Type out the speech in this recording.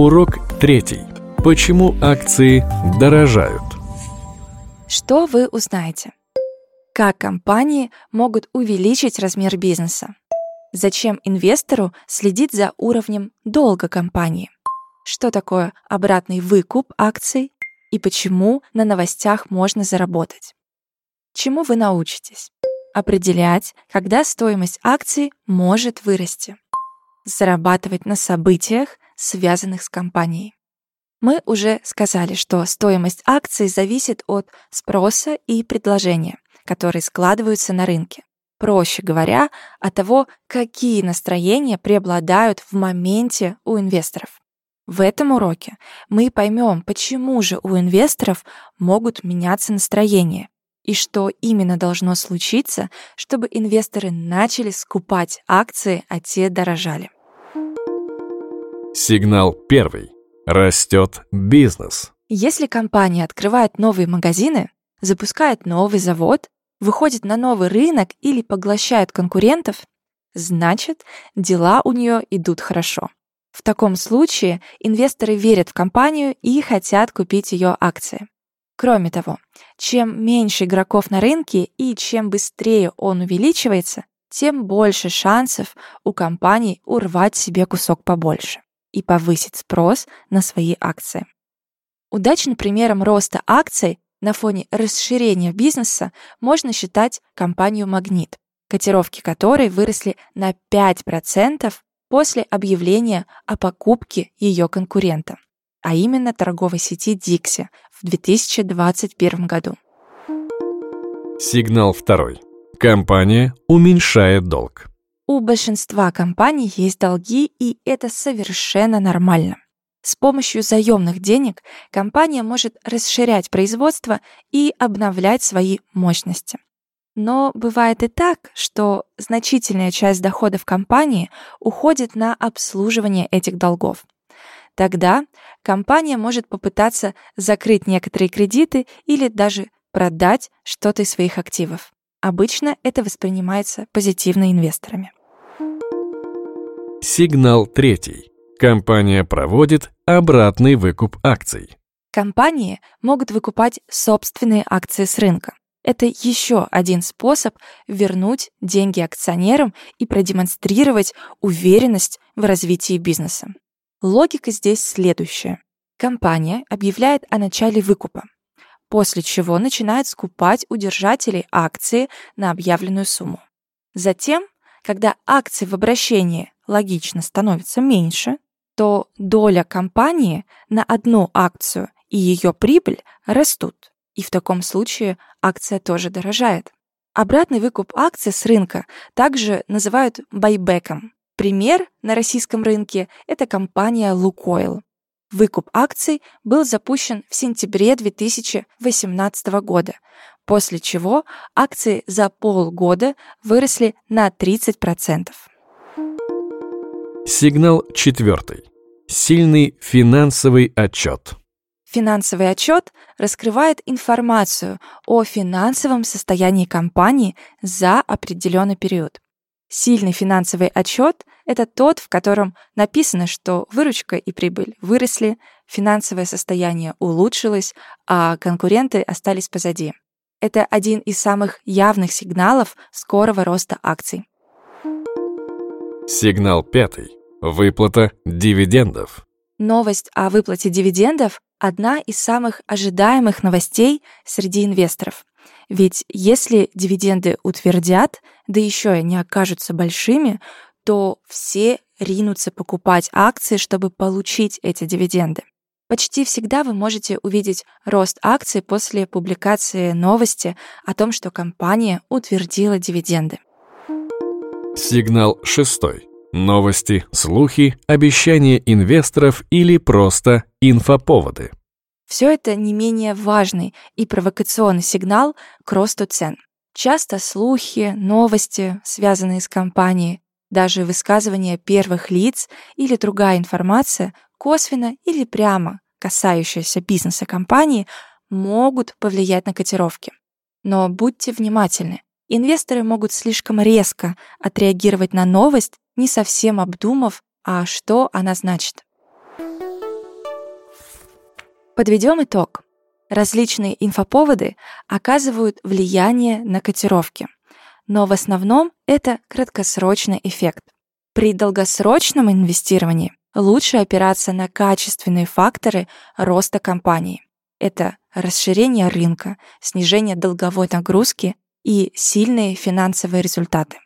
Урок третий. Почему акции дорожают? Что вы узнаете? Как компании могут увеличить размер бизнеса? Зачем инвестору следить за уровнем долга компании? Что такое обратный выкуп акций? И почему на новостях можно заработать? Чему вы научитесь? Определять, когда стоимость акций может вырасти. Зарабатывать на событиях, связанных с компанией. Мы уже сказали, что стоимость акций зависит от спроса и предложения, которые складываются на рынке. Проще говоря, от того, какие настроения преобладают в моменте у инвесторов. В этом уроке мы поймем, почему же у инвесторов могут меняться настроения и что именно должно случиться, чтобы инвесторы начали скупать акции, а те дорожали. Сигнал первый. Растет бизнес. Если компания открывает новые магазины, запускает новый завод, выходит на новый рынок или поглощает конкурентов, значит, дела у нее идут хорошо. В таком случае инвесторы верят в компанию и хотят купить ее акции. Кроме того, чем меньше игроков на рынке и чем быстрее он увеличивается, тем больше шансов у компаний урвать себе кусок побольше и повысить спрос на свои акции. Удачным примером роста акций на фоне расширения бизнеса можно считать компанию «Магнит», котировки которой выросли на 5% после объявления о покупке ее конкурента, а именно торговой сети Dixie в 2021 году. Сигнал второй. Компания уменьшает долг. У большинства компаний есть долги, и это совершенно нормально. С помощью заемных денег компания может расширять производство и обновлять свои мощности. Но бывает и так, что значительная часть доходов компании уходит на обслуживание этих долгов. Тогда компания может попытаться закрыть некоторые кредиты или даже продать что-то из своих активов. Обычно это воспринимается позитивно инвесторами. Сигнал третий. Компания проводит обратный выкуп акций. Компании могут выкупать собственные акции с рынка. Это еще один способ вернуть деньги акционерам и продемонстрировать уверенность в развитии бизнеса. Логика здесь следующая. Компания объявляет о начале выкупа, после чего начинает скупать у держателей акции на объявленную сумму. Затем, когда акции в обращении логично становится меньше, то доля компании на одну акцию и ее прибыль растут, и в таком случае акция тоже дорожает. Обратный выкуп акций с рынка также называют байбеком. Пример на российском рынке – это компания «Лукойл». Выкуп акций был запущен в сентябре 2018 года, после чего акции за полгода выросли на 30%. Сигнал четвертый. Сильный финансовый отчет. Финансовый отчет раскрывает информацию о финансовом состоянии компании за определенный период. Сильный финансовый отчет – это тот, в котором написано, что выручка и прибыль выросли, финансовое состояние улучшилось, а конкуренты остались позади. Это один из самых явных сигналов скорого роста акций. Сигнал пятый. Выплата дивидендов. Новость о выплате дивидендов – одна из самых ожидаемых новостей среди инвесторов. Ведь если дивиденды утвердят, да еще и не окажутся большими, то все ринутся покупать акции, чтобы получить эти дивиденды. Почти всегда вы можете увидеть рост акций после публикации новости о том, что компания утвердила дивиденды. Сигнал шестой. Новости, слухи, обещания инвесторов или просто инфоповоды. Все это не менее важный и провокационный сигнал к росту цен. Часто слухи, новости, связанные с компанией, даже высказывания первых лиц или другая информация, косвенно или прямо касающаяся бизнеса компании, могут повлиять на котировки. Но будьте внимательны. Инвесторы могут слишком резко отреагировать на новость, не совсем обдумав, а что она значит. Подведем итог. Различные инфоповоды оказывают влияние на котировки, но в основном это краткосрочный эффект. При долгосрочном инвестировании лучше опираться на качественные факторы роста компании. Это расширение рынка, снижение долговой нагрузки и сильные финансовые результаты.